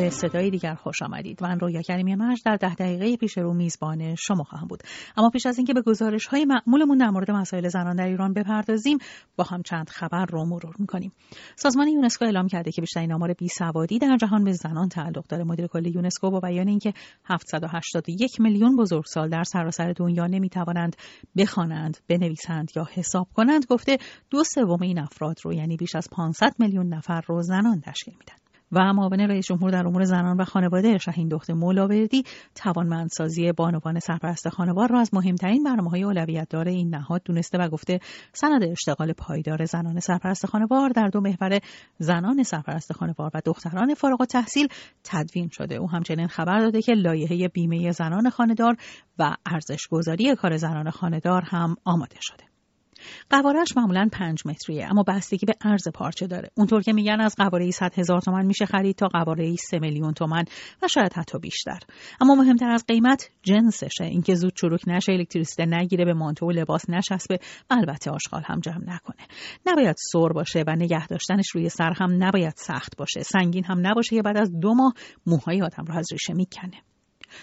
به صدای دیگر خوش آمدید. من رویا کریمی مرج در ده دقیقه پیش رو میزبان شما خواهم بود. اما پیش از اینکه به گزارش های معمولمون در مورد مسائل زنان در ایران بپردازیم با هم چند خبر رو مرور می‌کنیم. سازمان یونسکو اعلام کرده که بیشترین آمار بی سوادی در جهان به زنان تعلق داره. مدیر کل یونسکو با بیان اینکه 781 میلیون بزرگسال در سراسر دنیا نمی‌توانند بخوانند بنویسند یا حساب کنند گفته دو سوم این افراد رو یعنی بیش از 500 میلیون نفر رو زنان تشکیل میدن. و معاون رئیس جمهور در امور زنان و خانواده شهین دخت مولاوردی توانمندسازی بانوان سرپرست خانوار را از مهمترین برنامه های اولویت دار این نهاد دونسته و گفته سند اشتغال پایدار زنان سرپرست خانوار در دو محور زنان سرپرست خانوار و دختران فارغ التحصیل تدوین شده. او همچنین خبر داده که لایحه بیمه زنان خانهدار و ارزش گذاری کار زنان خانهدار هم آماده شده. قوارش معمولا پنج متریه اما بستگی به ارز پارچه داره. اونطور که میگن از قواره 100 هزار تومن میشه خرید تا قواره 3 میلیون تومن و شاید حتی بیشتر. اما مهمتر از قیمت جنسشه. اینکه زود چروک نشه الکتریسیته نگیره به مانتو و لباس نشسبه و البته آشغال هم جمع نکنه. نباید سر باشه و نگه داشتنش روی سر هم نباید سخت باشه. سنگین هم نباشه که بعد از دو ماه موهای آدم رو از ریشه می‌کنه.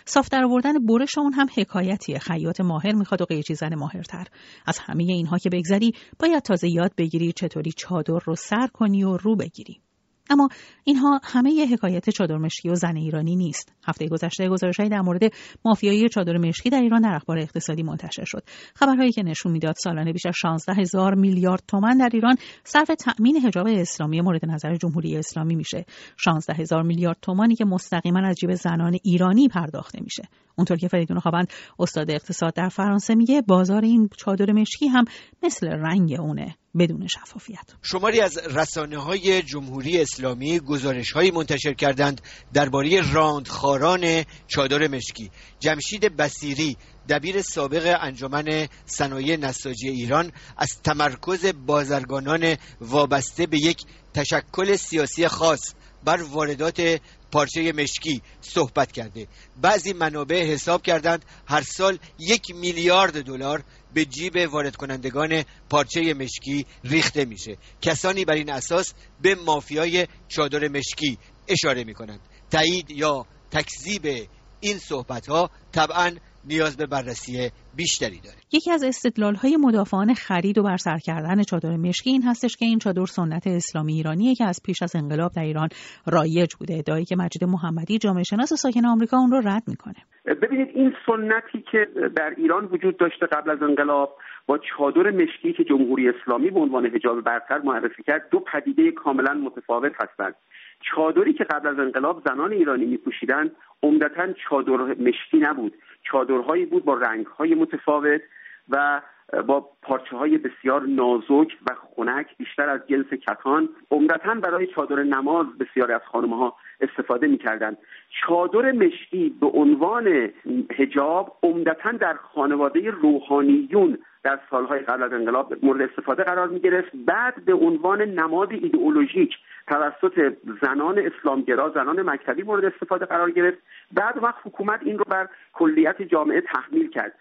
صاف در آوردن برش اون هم حکایتیه. خیاط ماهر می‌خواد و قیچی زن ماهرتر. از همه اینها که بگذری باید تازه یاد بگیری چطوری چادر رو سر کنی و رو بگیری. اما اینها همه ی حکایت چادر مشکی و زن ایرانی نیست. هفته گذشته گزارشهایی در مورد مافیایی چادر مشکی در ایران در اخبار اقتصادی منتشر شد. خبرهایی که نشون می‌داد سالانه بیش از 16 هزار میلیارد تومن در ایران صرف تأمین حجاب اسلامی مورد نظر جمهوری اسلامی میشه. 16 هزار میلیارد تومانی که مستقیما از جیب زنان ایرانی پرداخته میشه. اونطور که فریدون خواهند استاد اقتصاد در فرانسه میگه بازار این چادر مشکی هم مثل رنگ اونه بدون شفافیت. شماری از رسانه های جمهوری اسلامی گزارش هایی منتشر کردند درباره راندخاران چادر مشکی. جمشید بسیری دبیر سابق انجمن صنایع نساجی ایران از تمرکز بازرگانان وابسته به یک تشکل سیاسی خاص بر واردات پارچه مشکی صحبت کرده. بعضی منابع حساب کردند هر سال یک میلیارد دلار به جیب وارد کنندگان پارچه مشکی ریخته میشه. کسانی بر این اساس به مافیای چادر مشکی اشاره می‌کنند. تایید یا تکذیب این صحبت ها طبعا نیاز به بررسی بیشتری داره یکی از استدلال های مدافعان خرید و برسر کردن چادر مشکی این هستش که این چادر سنت اسلامی ایرانیه که از پیش از انقلاب در ایران رایج بوده. ادعایی که مجید محمدی جامعه شناس ساکن آمریکا اون رو رد می‌کنه. ببینید این سنتی که در ایران وجود داشته قبل از انقلاب با چادر مشکی که جمهوری اسلامی به عنوان حجاب برتر معرفی کرد دو پدیده کاملا متفاوت هستند. چادری که قبل از انقلاب زنان ایرانی میپوشیدند عمدتا چادر مشکی نبود. چادرهایی بود با رنگهای متفاوت و با پارچه های بسیار نازک و خنک بیشتر از جنس کتان عمدتا برای چادر نماز بسیاری از خانم ها استفاده می‌کردند. چادر مشکی به عنوان هجاب عمدتا در خانواده روحانیون در سالهای قبل از انقلاب مورد استفاده قرار می گرفت بعد به عنوان نماد ایدئولوژیک توسط زنان اسلامگرا زنان مکتبی مورد استفاده قرار گرفت. بعد وقت حکومت این رو بر کلیت جامعه تحمیل کرد.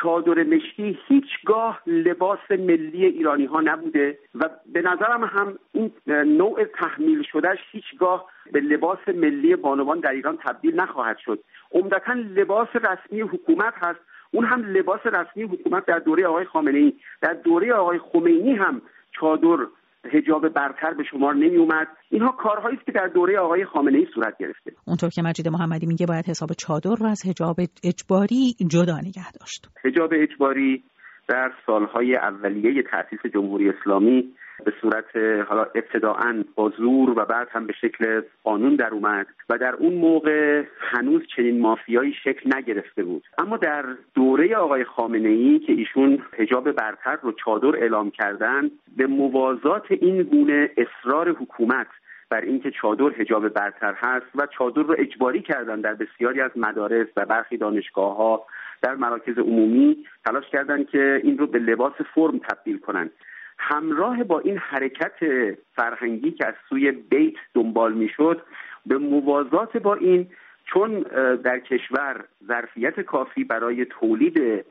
چادر مشکی هیچگاه لباس ملی ایرانی ها نبوده و به نظرم هم این نوع تحمیل شدهش هیچگاه به لباس ملی بانوان در ایران تبدیل نخواهد شد. عمدتا لباس رسمی حکومت هست. اون هم لباس رسمی حکومت در دوره آقای خامنه ای در دوره آقای خمینی هم چادر هجاب برتر به شمار نمی اومد اینها کارهایی است که در دوره آقای خامنه ای صورت گرفته. اونطور که مجید محمدی میگه باید حساب چادر رو از هجاب اجباری جدا نگه داشت. هجاب اجباری در سالهای اولیه تأسیس جمهوری اسلامی به صورت حالا ابتداعا با زور و بعد هم به شکل قانون در اومد و در اون موقع هنوز چنین مافیایی شکل نگرفته بود. اما در دوره آقای خامنه ای که ایشون حجاب برتر رو چادر اعلام کردند به موازات این گونه اصرار حکومت بر اینکه چادر حجاب برتر هست و چادر رو اجباری کردن در بسیاری از مدارس و برخی دانشگاه ها در مراکز عمومی تلاش کردند که این رو به لباس فرم تبدیل کنند. همراه با این حرکت فرهنگی که از سوی بیت دنبال می‌شد به موازات با این چون در کشور ظرفیت کافی برای تولید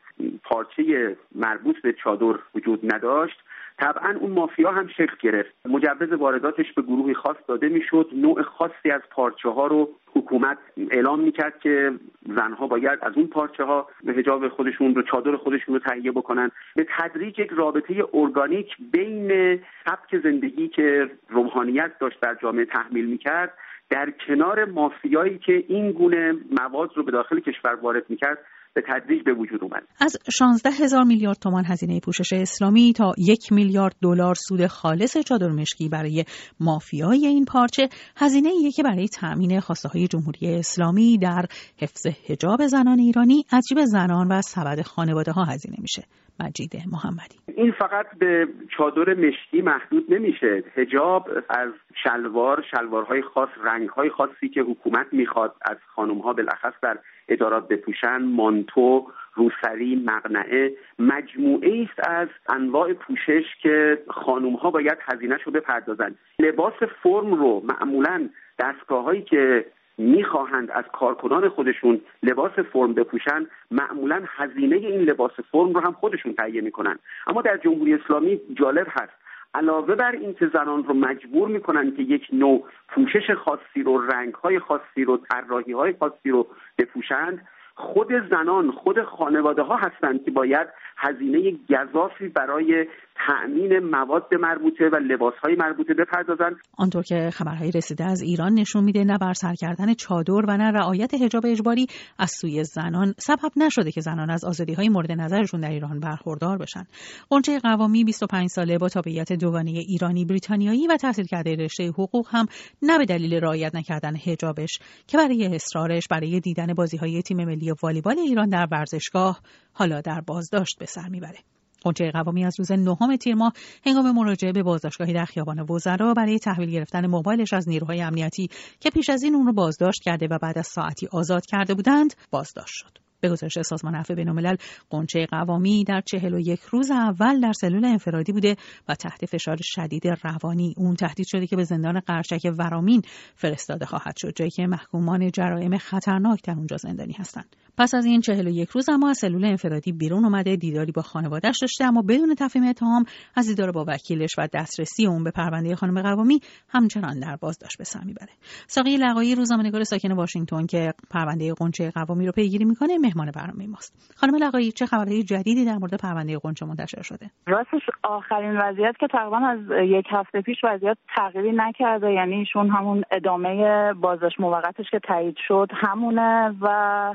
پارچه مربوط به چادر وجود نداشت طبعا اون مافیا هم شکل گرفت. مجوز وارداتش به گروهی خاص داده می‌شد. نوع خاصی از پارچه ها رو حکومت اعلام می‌کرد که زنها باید از اون پارچه ها به هجاب خودشون رو چادر خودشون رو تهیه بکنن. به تدریج یک رابطه ارگانیک بین سبک زندگی که روحانیت داشت در جامعه تحمیل می‌کرد در کنار مافیایی که این گونه مواد رو به داخل کشور وارد می‌کرد به تدریج به وجود اومد. از 16 هزار میلیارد تومان هزینه پوشش اسلامی تا یک میلیارد دلار سود خالص چادر مشکی برای مافیای این پارچه هزینه که برای تأمین خواسته های جمهوری اسلامی در حفظ حجاب زنان ایرانی از جیب زنان و سبد خانواده ها هزینه میشه. مجید محمدی. این فقط به چادر مشکی محدود نمیشه. هجاب از شلوار شلوارهای خاص رنگهای خاصی که حکومت می‌خواد از خانم ها بالاخص در ادارات بپوشن مانتو روسری مقنعه مجموعه است از انواع پوشش که خانم ها باید هزینهش رو بپردازند لباس فرم رو معمولا دستگاه هایی که می‌خواهند از کارکنان خودشون لباس فرم بپوشن معمولا هزینه این لباس فرم رو هم خودشون تهیه می‌کنن. اما در جمهوری اسلامی جالب هست. علاوه بر اینکه زنان رو مجبور می‌کنن که یک نوع پوشش خاصی رو رنگهای خاصی رو طراحی های خاصی رو بپوشند خود زنان خود خانواده ها هستند که باید هزینه گذافی برای تأمین مواد مربوطه و لباس های مربوطه بپردازند. آنطور که خبرهای رسیده از ایران نشون میده نه بر سر کردن چادر و نه رعایت حجاب اجباری از سوی زنان سبب نشده که زنان از آزادی های مورد نظرشون در ایران برخوردار بشن. قنچه قوامی 25 ساله با تابعیت دوگانه ایرانی بریتانیایی و تحصیل کرده رشته حقوق هم نه به دلیل رعایت نکردن حجابش که برای اصرارش برای دیدن بازی های تیم ملی والیبال ایران در ورزشگاه حالا در بازداشت به سر می‌بره. قنچه قوامی از روز نهم تیر ماه هنگام مراجعه به بازداشتگاهی در خیابان وزرا برای تحویل گرفتن موبایلش از نیروهای امنیتی که پیش از این اون رو بازداشت کرده و بعد از ساعتی آزاد کرده بودند بازداشت شد. به گزارش سازمان عفو بینالملل قنچه قوامی در چهل و یک روز اول در سلول انفرادی بوده و تحت فشار شدید روانی. اون تهدید شده که به زندان قرشک ورامین فرستاده خواهد شد جایی که محکومان جرایم خطرناک در اونجا زندانی هستند. پس از این چهل و یک روز اما از سلول انفرادی بیرون اومده دیداری با خانوادهش داشته اما بدون تفهیم اتهام از دیدار با وکیلش و دسترسی اون به پرونده خانم قوامی همچنان در بازداشت به سر می‌بره. ساقی لقایی روزنامه‌نگار ساکن واشنگتن که پرونده قنچه قوامی رو پیگیری می‌کنه مهمان برنامه ماست. خانم لقایی چه خبرهای جدیدی در مورد پرونده قنچه منتشر شده؟ راستش آخرین وضعیت که تقریبا از یک هفته پیش وضعیت تغییری نکرده یعنی ایشون همون ادامه بازداشت موقتش که تایید شد همونه و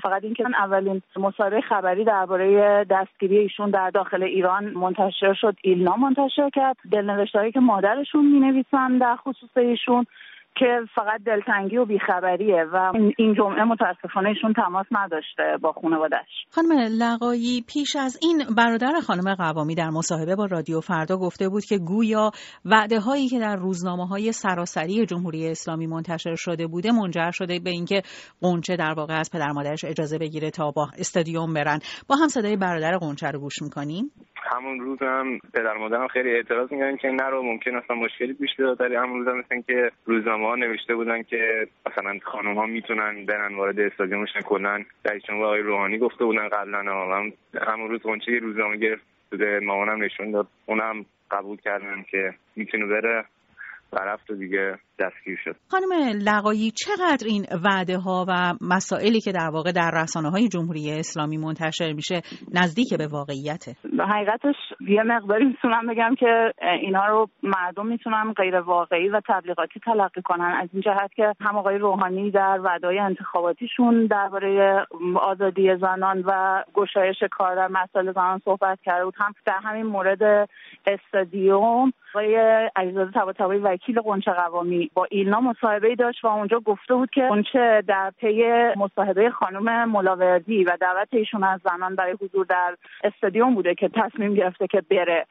فقط اینکه اولین مصاحبه خبری درباره دستگیری ایشون در داخل ایران منتشر شد ایلنا منتشر کرد. دلنوشتهایی که مادرشون می نویسن در خصوص ایشون. که فقط دلتنگی و بیخبریه و این جمعه متاسفانه ایشون تماس نداشته با خانوادش خانم لقایی پیش از این برادر خانم قوامی در مصاحبه با رادیو فردا گفته بود که گویا وعده هایی که در روزنامه های سراسری جمهوری اسلامی منتشر شده بوده منجر شده به اینکه قنچه در واقع از پدر مادرش اجازه بگیره تا با استادیوم برن. با هم صدای برادر قنچه رو گوش می‌کنیم. همون روز هم پدر مادرم خیلی اعتراض میگن که نرو ممکن اصلا مشکلی پیش بیاد. در همون مثلا که روزنامه ها نوشته بودن که مثلا خانم ها می‌تونن برن وارد استادیوم شن کلا در آقای روحانی گفته بودن قبلا هم همون روز قنچه روزنامه گرفت مامانم نشون داد. اونم قبول کردن که می‌تونه بره و رفت دیگه. دستگیر شد. خانم لقایی چقدر این وعده ها و مسائلی که در واقع در رسانه های جمهوری اسلامی منتشر میشه نزدیک به واقعیته؟ حقیقتش یه مقداری می‌تونم بگم که اینا رو مردم می‌تونن غیر واقعی و تبلیغاتی تلقی کنن. از این جهت که هم آقای روحانی در وعدای انتخاباتیشون درباره آزادی زنان و گشایش کار در مسائل زنان صحبت کرده بود. هم در همین مورد استادیوم آقای علیزاده طباطبایی وکیل قنچه قوامی با ایلنا مصاحبه داشت و اونجا گفته بود که قنچه در پی مصاحبه خانم ملاوردی و دعوت ایشون از زنان برای حضور در استادیوم بوده که تصمیم گرفته که بره.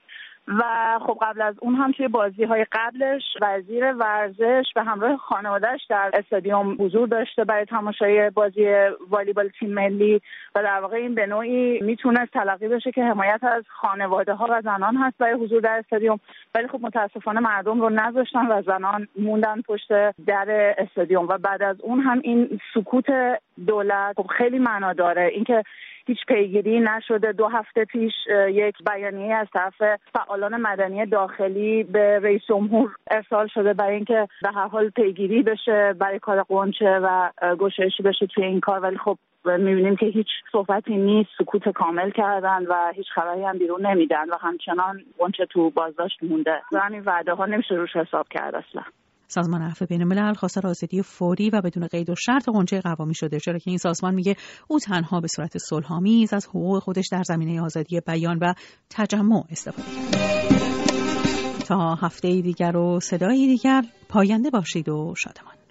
و خب قبل از اون هم توی بازی های قبلش وزیر ورزش به همراه خانوادهش در استادیوم حضور داشته برای تماشای بازی والیبال تیم ملی و در واقع این به نوعی می‌تونست تلقی بشه که حمایت از خانواده ها و زنان هست برای حضور در استادیوم. ولی خب متاسفانه مردم رو نذاشتن و زنان موندن پشت در استادیوم و بعد از اون هم این سکوت دولت خب خیلی معنا داره. اینکه هیچ پیگیری نشده. دو هفته پیش یک بیانیه از طرف فعالان مدنی داخلی به رئیس جمهور ارسال شده برای اینکه به هر حال پیگیری بشه برای کار قنچه و گشایشی بشه توی این کار. ولی خب می‌بینیم که هیچ صحبتی نیست. سکوت کامل کردن و هیچ خبری هم بیرون نمیدن و همچنان قنچه تو بازداشت مونده. و همین وعده ها نمیشه روش حساب کرد اصلا. سازمان عفو بین الملل خواستار آزادی فوری و بدون قید و شرط قنچه قوامی شده. چرا که این سازمان میگه او تنها به صورت صلحآمیز از حقوق خودش در زمینه آزادی بیان و تجمع استفاده کرد. تا هفته دیگر و صدای دیگر پاینده باشید و شادمان.